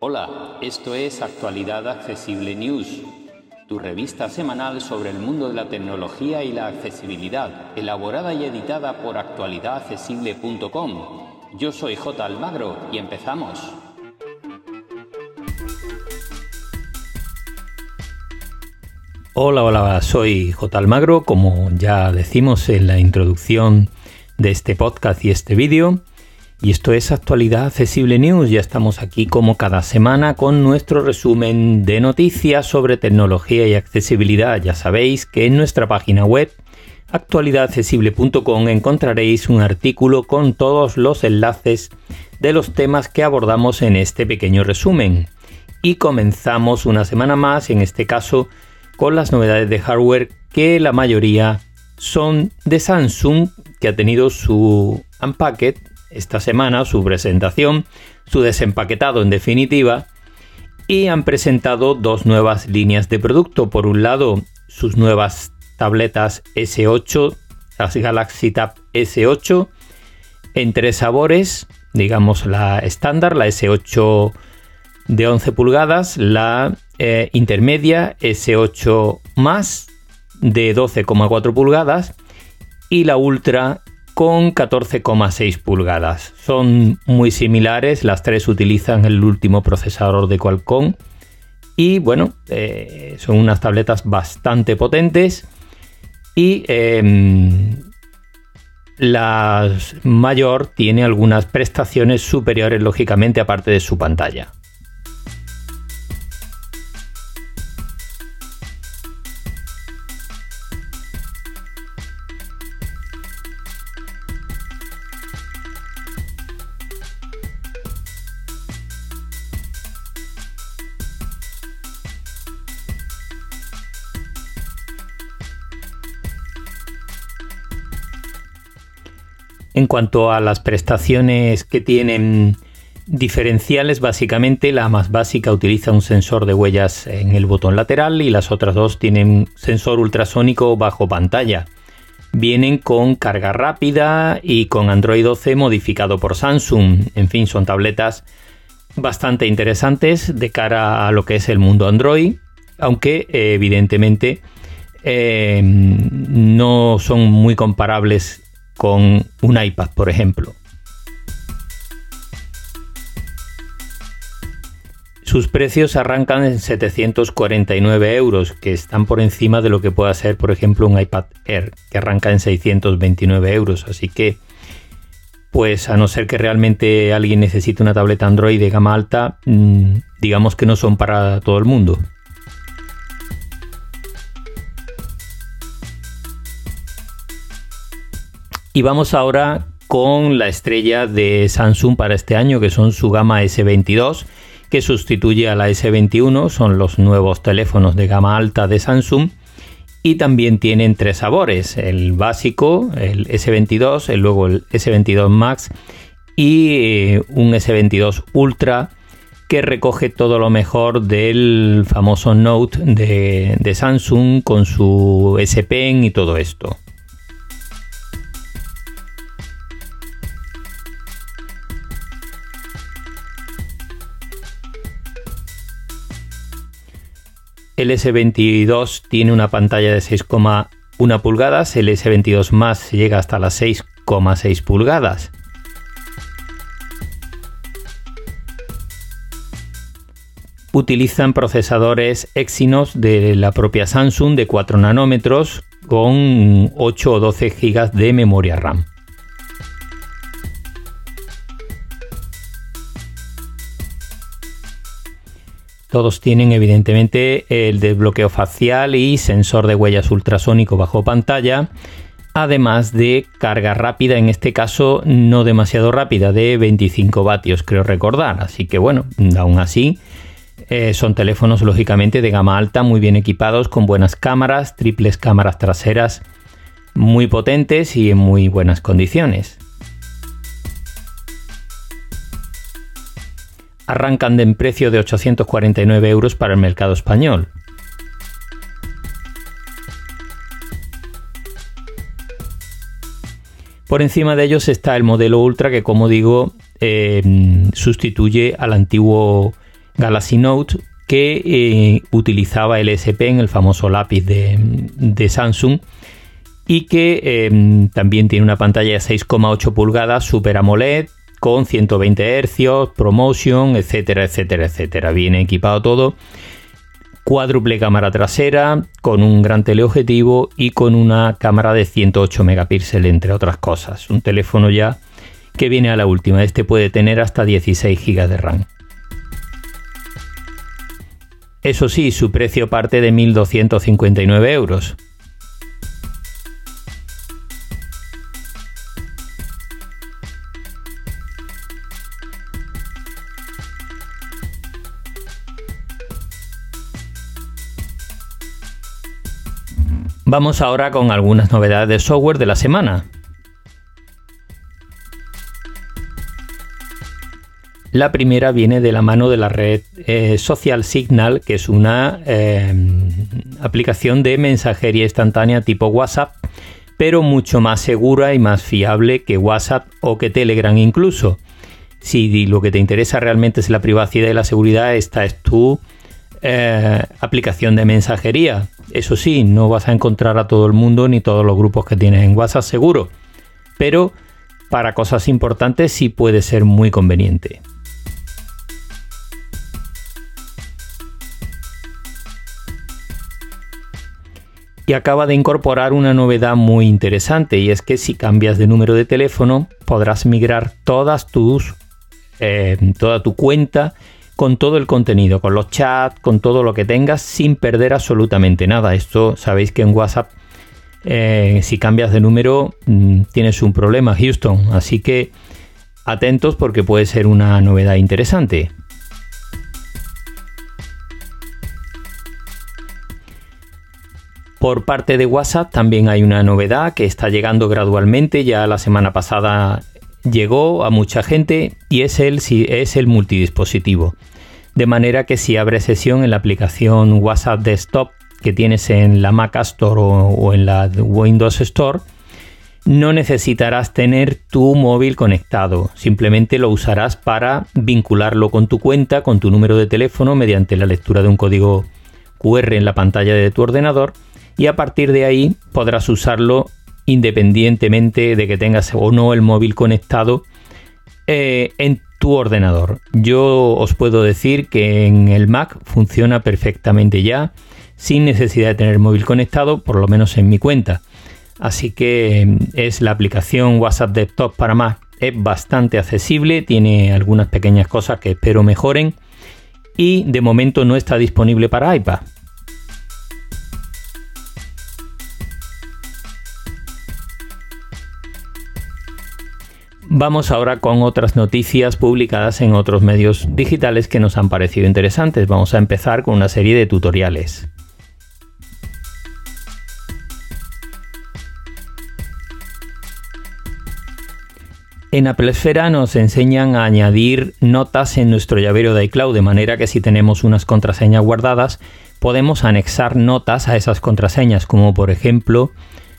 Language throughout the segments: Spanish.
Hola, esto es Actualidad Accesible News, tu revista semanal sobre el mundo de la tecnología y la accesibilidad, elaborada y editada por actualidadaccesible.com. Yo soy J. Almagro y empezamos. Hola, hola, soy J. Almagro, como ya decimos en la introducción de este podcast y este vídeo. Y esto es Actualidad Accesible News. Ya estamos aquí como cada semana con nuestro resumen de noticias sobre tecnología y accesibilidad. Ya sabéis que en nuestra página web actualidadaccesible.com encontraréis un artículo con todos los enlaces de los temas que abordamos en este pequeño resumen. Y comenzamos una semana más, en este caso, con las novedades de hardware que la mayoría son de Samsung, que ha tenido su Unpacked esta semana su presentación, su desempaquetado en definitiva, y han presentado dos nuevas líneas de producto. Por un lado, sus nuevas tabletas S8, las Galaxy Tab S8, en tres sabores, digamos la estándar, la S8 de 11 pulgadas, la eh, intermedia S8 más de 12,4 pulgadas y la ultra con 14,6 pulgadas. Son muy similares, las tres utilizan el último procesador de Qualcomm y bueno, eh, son unas tabletas bastante potentes y em, la mayor tiene algunas prestaciones superiores lógicamente aparte de su pantalla. En cuanto a las prestaciones que tienen diferenciales, básicamente la más básica utiliza un sensor de huellas en el botón lateral y las otras dos tienen sensor ultrasónico bajo pantalla. Vienen con carga rápida y con Android 12 modificado por Samsung. En fin, son tabletas bastante interesantes de cara a lo que es el mundo Android, aunque evidentemente eh, no son muy comparables con un iPad, por ejemplo. Sus precios arrancan en 749 euros, que están por encima de lo que pueda ser, por ejemplo, un iPad Air, que arranca en 629 euros. Así que, pues a no ser que realmente alguien necesite una tableta Android de gama alta, mm, digamos que no son para todo el mundo. Y vamos ahora con la estrella de Samsung para este año, que son su gama S22, que sustituye a la S21, son los nuevos teléfonos de gama alta de Samsung. Y también tienen tres sabores, el básico, el S22, el luego el S22 Max y eh, un S22 Ultra que recoge todo lo mejor del famoso Note de, de Samsung con su S Pen y todo esto. El S22 tiene una pantalla de 6,1 pulgadas, el S22 más llega hasta las 6,6 pulgadas. Utilizan procesadores Exynos de la propia Samsung de 4 nanómetros con 8 o 12 GB de memoria RAM. Todos tienen evidentemente el desbloqueo facial y sensor de huellas ultrasónico bajo pantalla, además de carga rápida, en este caso no demasiado rápida, de 25 vatios creo recordar. Así que bueno, aún así eh, son teléfonos lógicamente de gama alta, muy bien equipados, con buenas cámaras, triples cámaras traseras muy potentes y en muy buenas condiciones. Arrancan de en precio de 849 euros para el mercado español. Por encima de ellos está el modelo Ultra que como digo eh, sustituye al antiguo Galaxy Note que eh, utilizaba el SP en el famoso lápiz de, Samsung y que eh, también tiene una pantalla de 6,8 pulgadas Super AMOLED con 120 Hz, Promotion, etcétera, etcétera, etcétera. Viene equipado todo. Cuádruple cámara trasera, con un gran teleobjetivo y con una cámara de 108 megapíxeles, entre otras cosas. Un teléfono ya que viene a la última. Este puede tener hasta 16 GB de RAM. Eso sí, su precio parte de 1.259 euros. Vamos ahora con algunas novedades de software de la semana. La primera viene de la mano de la red eh, Social Signal, que es una eh, aplicación de mensajería instantánea tipo WhatsApp, pero mucho más segura y más fiable que WhatsApp o que Telegram incluso. Si lo que te interesa realmente es la privacidad y la seguridad, esta es tu eh, aplicación de mensajería. Eso sí, no vas a encontrar a todo el mundo ni todos los grupos que tienes en WhatsApp seguro, pero para cosas importantes sí puede ser muy conveniente. Y acaba de incorporar una novedad muy interesante y es que si cambias de número de teléfono podrás migrar todas tus eh, toda tu cuenta con todo el contenido, con los chats, con todo lo que tengas, sin perder absolutamente nada. Esto sabéis que en WhatsApp, eh, si cambias de número, mm, tienes un problema, Houston. Así que atentos porque puede ser una novedad interesante. Por parte de WhatsApp también hay una novedad que está llegando gradualmente. Ya la semana pasada llegó a mucha gente y es el, es el multidispositivo. De manera que si abres sesión en la aplicación WhatsApp Desktop que tienes en la Mac Store o, en la Windows Store, no necesitarás tener tu móvil conectado, simplemente lo usarás para vincularlo con tu cuenta, con tu número de teléfono mediante la lectura de un código QR en la pantalla de tu ordenador y a partir de ahí podrás usarlo independientemente de que tengas o no el móvil conectado eh, en tu ordenador. Yo os puedo decir que en el Mac funciona perfectamente ya, sin necesidad de tener el móvil conectado, por lo menos en mi cuenta. Así que mm, es la aplicación WhatsApp Desktop para Mac. Es bastante accesible, tiene algunas pequeñas cosas que espero mejoren y de momento no está disponible para iPad. Vamos ahora con otras noticias publicadas en otros medios digitales que nos han parecido interesantes. Vamos a empezar con una serie de tutoriales. En Apple Esfera nos enseñan a añadir notas en nuestro llavero de iCloud, de manera que si tenemos unas contraseñas guardadas, podemos anexar notas a esas contraseñas, como por ejemplo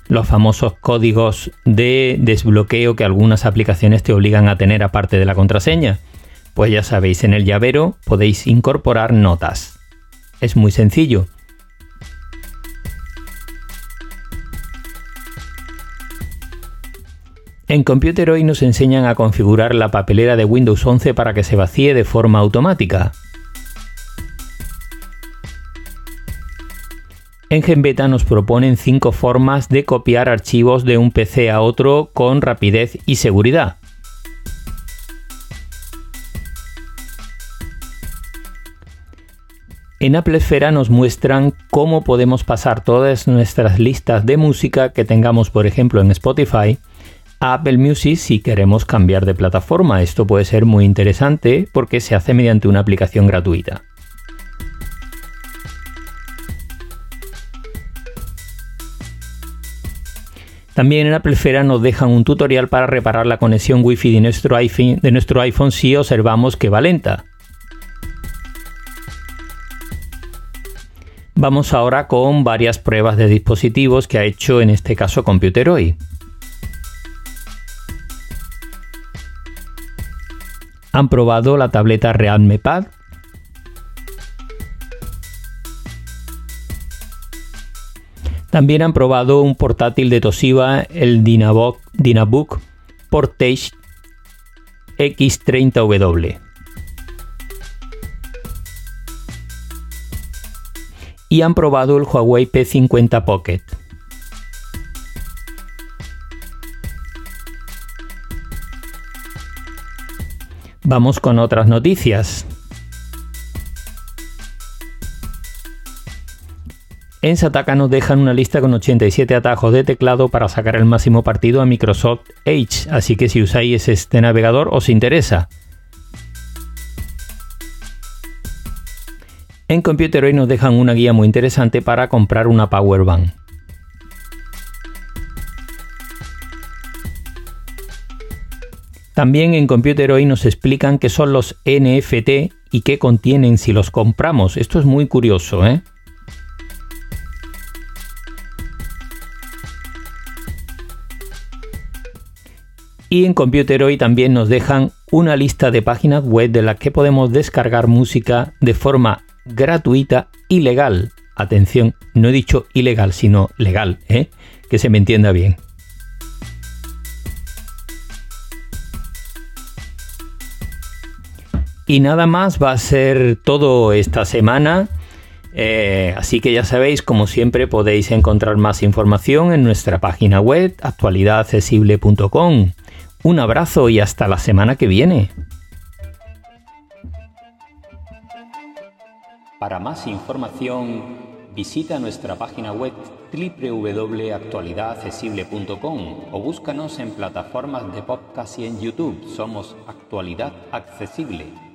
los famosos códigos de desbloqueo que algunas aplicaciones te obligan a tener aparte de la contraseña. Pues ya sabéis, en el llavero podéis incorporar notas. Es muy sencillo. En Computer hoy nos enseñan a configurar la papelera de Windows 11 para que se vacíe de forma automática. En GenBeta nos proponen 5 formas de copiar archivos de un PC a otro con rapidez y seguridad. En Apple Esfera nos muestran cómo podemos pasar todas nuestras listas de música que tengamos, por ejemplo, en Spotify, a Apple Music si queremos cambiar de plataforma. Esto puede ser muy interesante porque se hace mediante una aplicación gratuita. También en Apple Fera nos dejan un tutorial para reparar la conexión Wi-Fi de nuestro iPhone, de nuestro iPhone si observamos que va lenta. Vamos ahora con varias pruebas de dispositivos que ha hecho en este caso Computer Hoy. Han probado la tableta Realme Pad, También han probado un portátil de Toshiba, el Dynabook, Dynabook Portage X30W. Y han probado el Huawei P50 Pocket. Vamos con otras noticias. En Sataka nos dejan una lista con 87 atajos de teclado para sacar el máximo partido a Microsoft Edge, así que si usáis este navegador os interesa. En Computer hoy nos dejan una guía muy interesante para comprar una Power Bank. También en Computer hoy nos explican qué son los NFT y qué contienen si los compramos. Esto es muy curioso, ¿eh? Y en Computer hoy también nos dejan una lista de páginas web de las que podemos descargar música de forma gratuita y legal. Atención, no he dicho ilegal, sino legal, ¿eh? que se me entienda bien. Y nada más va a ser todo esta semana. Eh, así que ya sabéis, como siempre, podéis encontrar más información en nuestra página web actualidadaccesible.com. Un abrazo y hasta la semana que viene. Para más información, visita nuestra página web www.actualidadaccesible.com o búscanos en plataformas de podcast y en YouTube. Somos Actualidad Accesible.